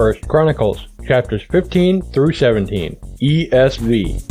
First Chronicles chapters 15 through 17 ESV.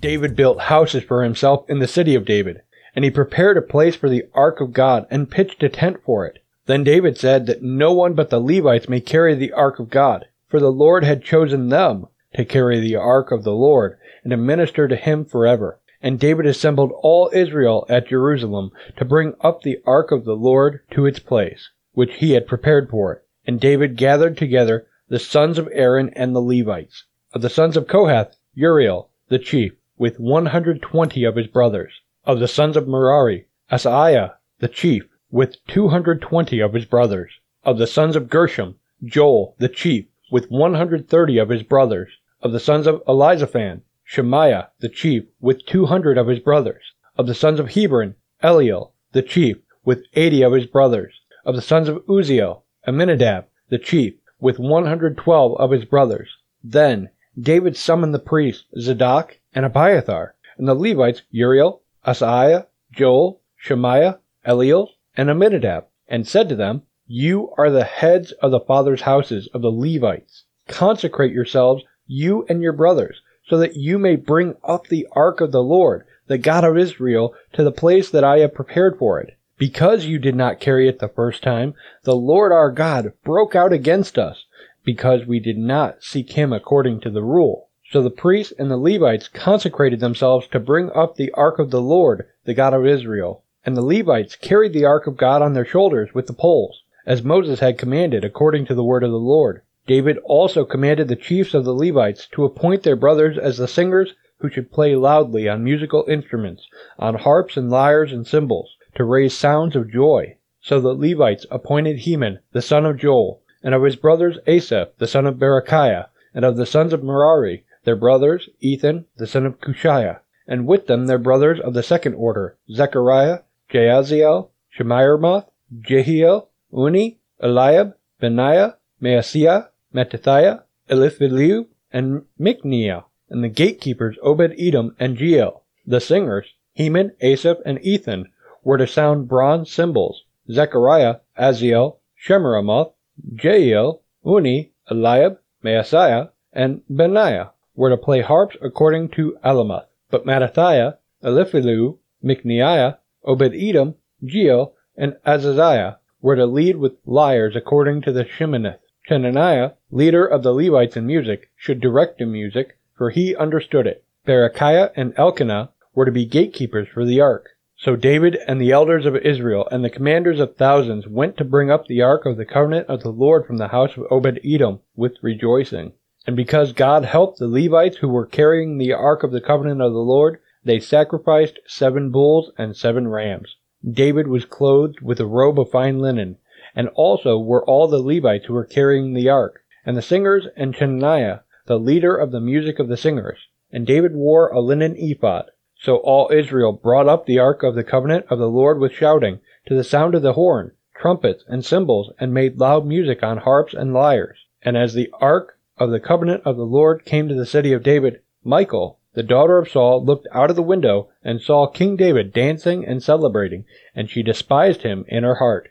David built houses for himself in the city of David, and he prepared a place for the ark of God and pitched a tent for it. Then David said that no one but the Levites may carry the ark of God, for the Lord had chosen them to carry the ark of the Lord and to minister to him forever. And David assembled all Israel at Jerusalem to bring up the ark of the Lord to its place, which he had prepared for it. And David gathered together the sons of Aaron and the Levites. Of the sons of Kohath, Uriel, the chief, with 120 of his brothers. Of the sons of Merari, Asaiah, the chief, with 220 of his brothers. Of the sons of Gershom, Joel, the chief, with 130 of his brothers. Of the sons of Elizaphan, Shemaiah the chief, with two hundred of his brothers. Of the sons of Hebron, Eliel the chief, with eighty of his brothers. Of the sons of Uzziel, Amminadab the chief, with one hundred twelve of his brothers. Then David summoned the priests Zadok and Abiathar, and the Levites Uriel, Asaiah, Joel, Shemaiah, Eliel, and Amminadab, and said to them, You are the heads of the fathers' houses of the Levites. Consecrate yourselves, you and your brothers, so that you may bring up the ark of the Lord, the God of Israel, to the place that I have prepared for it. Because you did not carry it the first time, the Lord our God broke out against us, because we did not seek him according to the rule. So the priests and the Levites consecrated themselves to bring up the ark of the Lord, the God of Israel. And the Levites carried the ark of God on their shoulders with the poles, as Moses had commanded according to the word of the Lord. David also commanded the chiefs of the Levites to appoint their brothers as the singers who should play loudly on musical instruments, on harps and lyres and cymbals, to raise sounds of joy. So the Levites appointed Heman, the son of Joel, and of his brothers Asaph, the son of Berechiah, and of the sons of Merari, their brothers Ethan, the son of Cushiah, and with them their brothers of the second order, Zechariah, Jaaziel, Shemiramoth, Jehiel, Unni, Eliab, Benaiah, Maaseiah, Mattithiah, Eliphelehu, and Mikneiah, and the gatekeepers Obed-Edom and Jeiel. The singers, Heman, Asaph, and Ethan, were to sound bronze cymbals. Zechariah, Aziel, Shemiramoth, Jehiel, Unni, Eliab, Maaseiah, and Benaiah were to play harps according to Alamoth. But Mattithiah, Eliphelehu, Mikneiah, Obed-Edom, Jeiel, and Azaziah were to lead with lyres according to the Sheminith. Chenaniah, leader of the Levites in music, should direct the music, for he understood it. Berechiah and Elkanah were to be gatekeepers for the ark. So David and the elders of Israel and the commanders of thousands went to bring up the ark of the covenant of the Lord from the house of Obed Edom with rejoicing. And because God helped the Levites who were carrying the ark of the covenant of the Lord, they sacrificed seven bulls and seven rams. David was clothed with a robe of fine linen, and also were all the Levites who were carrying the ark, and the singers, and Chenaniah, the leader of the music of the singers. And David wore a linen ephod. So all Israel brought up the ark of the covenant of the Lord with shouting, to the sound of the horn, trumpets, and cymbals, and made loud music on harps and lyres. And as the ark of the covenant of the Lord came to the city of David, Michal, the daughter of Saul, looked out of the window and saw King David dancing and celebrating, and she despised him in her heart.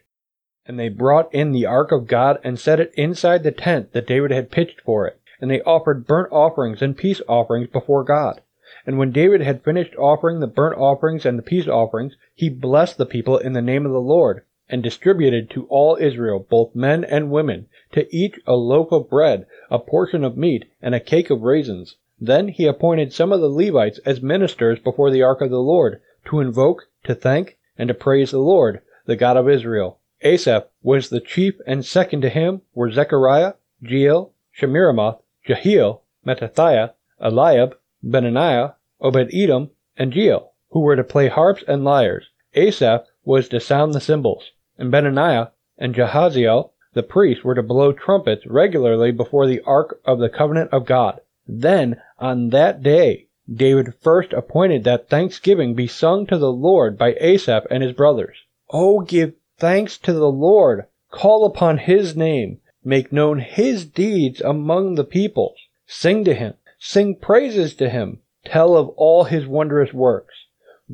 And they brought in the ark of God and set it inside the tent that David had pitched for it. And they offered burnt offerings and peace offerings before God. And when David had finished offering the burnt offerings and the peace offerings, he blessed the people in the name of the Lord, and distributed to all Israel, both men and women, to each a loaf of bread, a portion of meat, and a cake of raisins. Then he appointed some of the Levites as ministers before the ark of the Lord, to invoke, to thank, and to praise the Lord, the God of Israel. Asaph was the chief, and second to him were Zechariah, Jeiel, Shemiramoth, Jehiel, Mattithiah, Eliab, Benaiah, Obed-Edom, and Jeiel, who were to play harps and lyres. Asaph was to sound the cymbals, and Benaiah and Jahaziel, the priests, were to blow trumpets regularly before the ark of the covenant of God. Then, on that day, David first appointed that thanksgiving be sung to the Lord by Asaph and his brothers. Oh, give thanks to the Lord, call upon his name, make known his deeds among the peoples. Sing to him, sing praises to him, tell of all his wondrous works.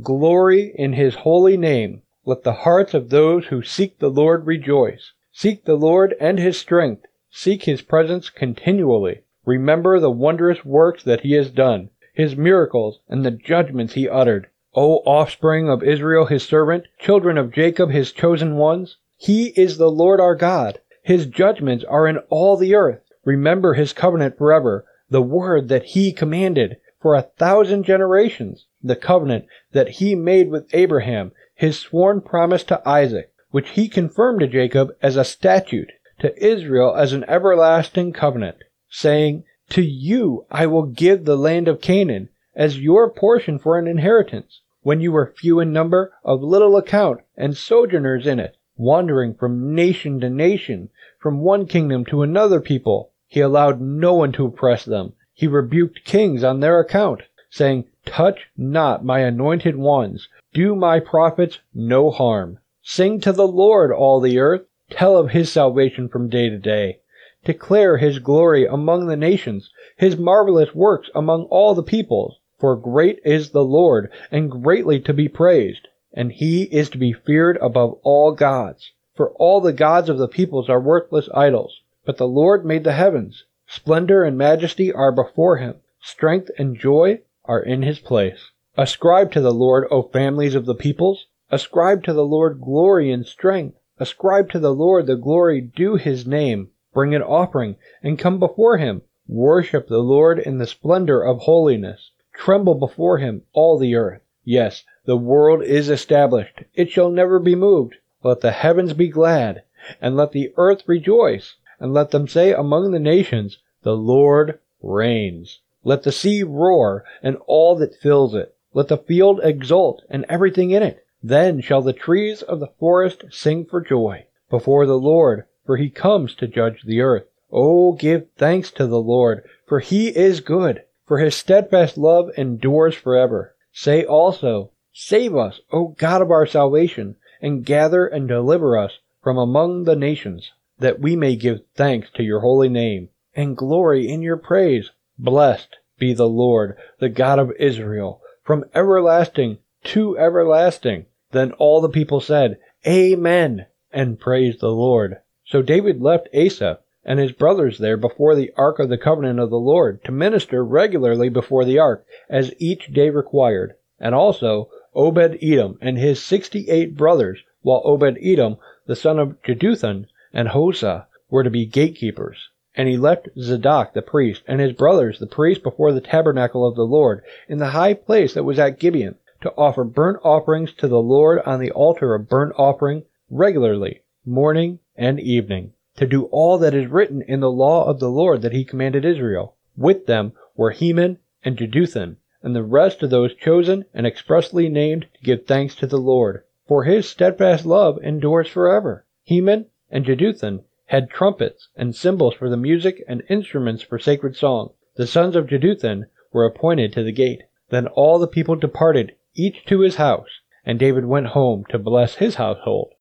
Glory in his holy name. Let the hearts of those who seek the Lord rejoice. Seek the Lord and his strength. Seek his presence continually. Remember the wondrous works that he has done, his miracles, and the judgments he uttered. O offspring of Israel his servant, children of Jacob his chosen ones, he is the Lord our God. His judgments are in all the earth. Remember his covenant forever, the word that he commanded for a thousand generations, the covenant that he made with Abraham, his sworn promise to Isaac, which he confirmed to Jacob as a statute, to Israel as an everlasting covenant, saying, To you I will give the land of Canaan as your portion for an inheritance, when you were few in number, of little account, and sojourners in it, wandering from nation to nation, from one kingdom to another people. He allowed no one to oppress them, he rebuked kings on their account, saying, Touch not my anointed ones, do my prophets no harm. Sing to the Lord, all the earth, tell of his salvation from day to day. Declare his glory among the nations, his marvelous works among all the peoples. For great is the Lord, and greatly to be praised, and he is to be feared above all gods. For all the gods of the peoples are worthless idols, but the Lord made the heavens. Splendor and majesty are before him. Strength and joy are in his place. Ascribe to the Lord, O families of the peoples. Ascribe to the Lord glory and strength. Ascribe to the Lord the glory due his name. Bring an offering and come before him. Worship the Lord in the splendor of holiness. Tremble before him, all the earth. Yes, the world is established. It shall never be moved. Let the heavens be glad, and let the earth rejoice and let them say among the nations, The Lord reigns. Let the sea roar, and all that fills it. Let the field exult, and everything in it. Then shall the trees of the forest sing for joy before the Lord, for he comes to judge the earth. Oh, give thanks to the Lord, for he is good, for his steadfast love endures forever. Say also, Save us, O God of our salvation, and gather and deliver us from among the nations that we may give thanks to your holy name and glory in your praise. Blessed be the Lord, the God of Israel, from everlasting to everlasting. Then all the people said, Amen, and praised the Lord. So David left Asaph and his brothers there before the ark of the covenant of the Lord to minister regularly before the ark as each day required, and also Obed Edom and his sixty eight brothers, while Obed Edom, the son of Jeduthun, and Hosah were to be gatekeepers. And he left Zadok the priest and his brothers the priests before the tabernacle of the Lord in the high place that was at Gibeon to offer burnt offerings to the Lord on the altar of burnt offering regularly, morning and evening, to do all that is written in the law of the Lord that he commanded Israel. With them were Heman and Jeduthun, and the rest of those chosen and expressly named to give thanks to the Lord, for his steadfast love endures forever. Heman and Jeduthun had trumpets and cymbals for the music and instruments for sacred song. The sons of Jeduthun were appointed to the gate. Then all the people departed, each to his house, and David went home to bless his household.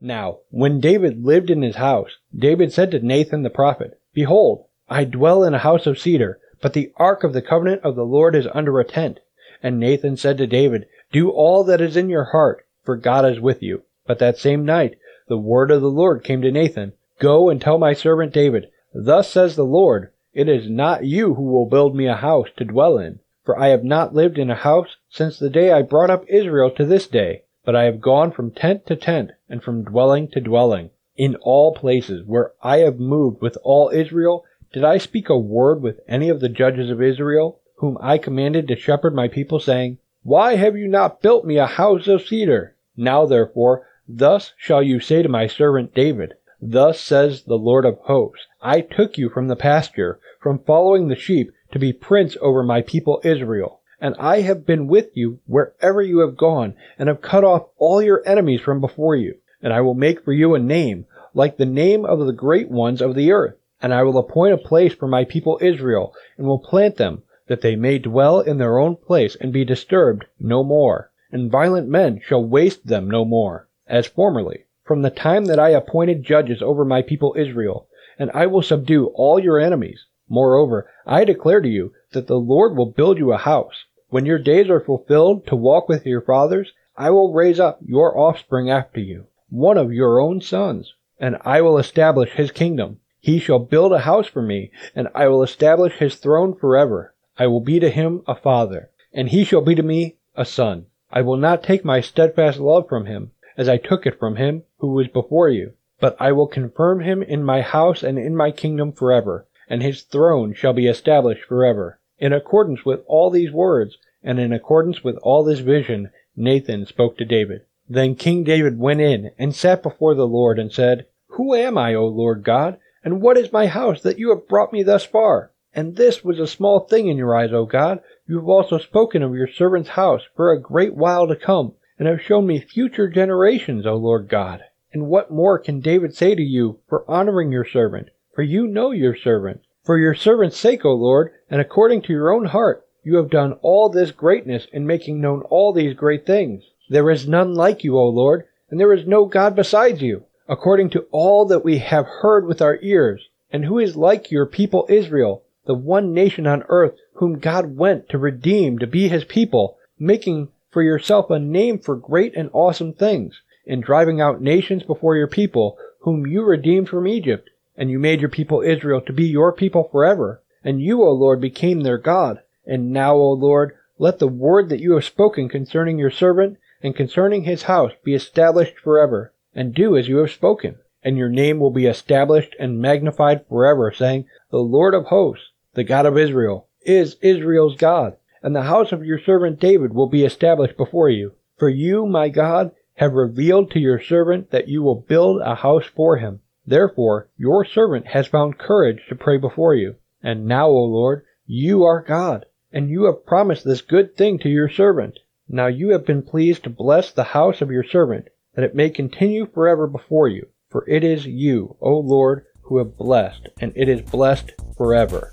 Now, when David lived in his house, David said to Nathan the prophet, Behold, I dwell in a house of cedar, but the ark of the covenant of the Lord is under a tent. And Nathan said to David, Do all that is in your heart, for God is with you. But that same night the word of the Lord came to Nathan, Go and tell my servant David, Thus says the Lord, It is not you who will build me a house to dwell in, for I have not lived in a house since the day I brought up Israel to this day, but I have gone from tent to tent, and from dwelling to dwelling. In all places where I have moved with all Israel, did I speak a word with any of the judges of Israel, whom I commanded to shepherd my people, saying, Why have you not built me a house of cedar? Now therefore Thus shall you say to my servant David, Thus says the Lord of hosts, I took you from the pasture, from following the sheep, to be prince over my people Israel. And I have been with you wherever you have gone, and have cut off all your enemies from before you. And I will make for you a name, like the name of the great ones of the earth. And I will appoint a place for my people Israel, and will plant them, that they may dwell in their own place and be disturbed no more. And violent men shall waste them no more as formerly, from the time that I appointed judges over my people Israel, and I will subdue all your enemies. Moreover, I declare to you that the Lord will build you a house. When your days are fulfilled to walk with your fathers, I will raise up your offspring after you, one of your own sons, and I will establish his kingdom. He shall build a house for me, and I will establish his throne forever. I will be to him a father, and he shall be to me a son. I will not take my steadfast love from him, as I took it from him who was before you, but I will confirm him in my house and in my kingdom forever, and his throne shall be established forever. In accordance with all these words, and in accordance with all this vision, Nathan spoke to David. Then King David went in and sat before the Lord and said, Who am I, O Lord God? And what is my house that you have brought me thus far? And this was a small thing in your eyes, O God. You have also spoken of your servant's house for a great while to come, and have shown me future generations, O Lord God. And what more can David say to you for honoring your servant? For you know your servant. For your servant's sake, O Lord, and according to your own heart, you have done all this greatness in making known all these great things. There is none like you, O Lord, and there is no God besides you, according to all that we have heard with our ears. And who is like your people Israel, the one nation on earth whom God went to redeem to be his people, making for yourself a name for great and awesome things? in driving out nations before your people, whom you redeemed from Egypt, and you made your people Israel to be your people forever. And you, O Lord, became their God. And now, O Lord, let the word that you have spoken concerning your servant and concerning his house be established forever, and do as you have spoken. And your name will be established and magnified forever, saying, The Lord of hosts, the God of Israel, is Israel's God, and the house of your servant David will be established before you. For you, my God, have revealed to your servant that you will build a house for him. Therefore, your servant has found courage to pray before you. And now, O Lord, you are God, and you have promised this good thing to your servant. Now you have been pleased to bless the house of your servant, that it may continue forever before you. For it is you, O Lord, who have blessed, and it is blessed forever.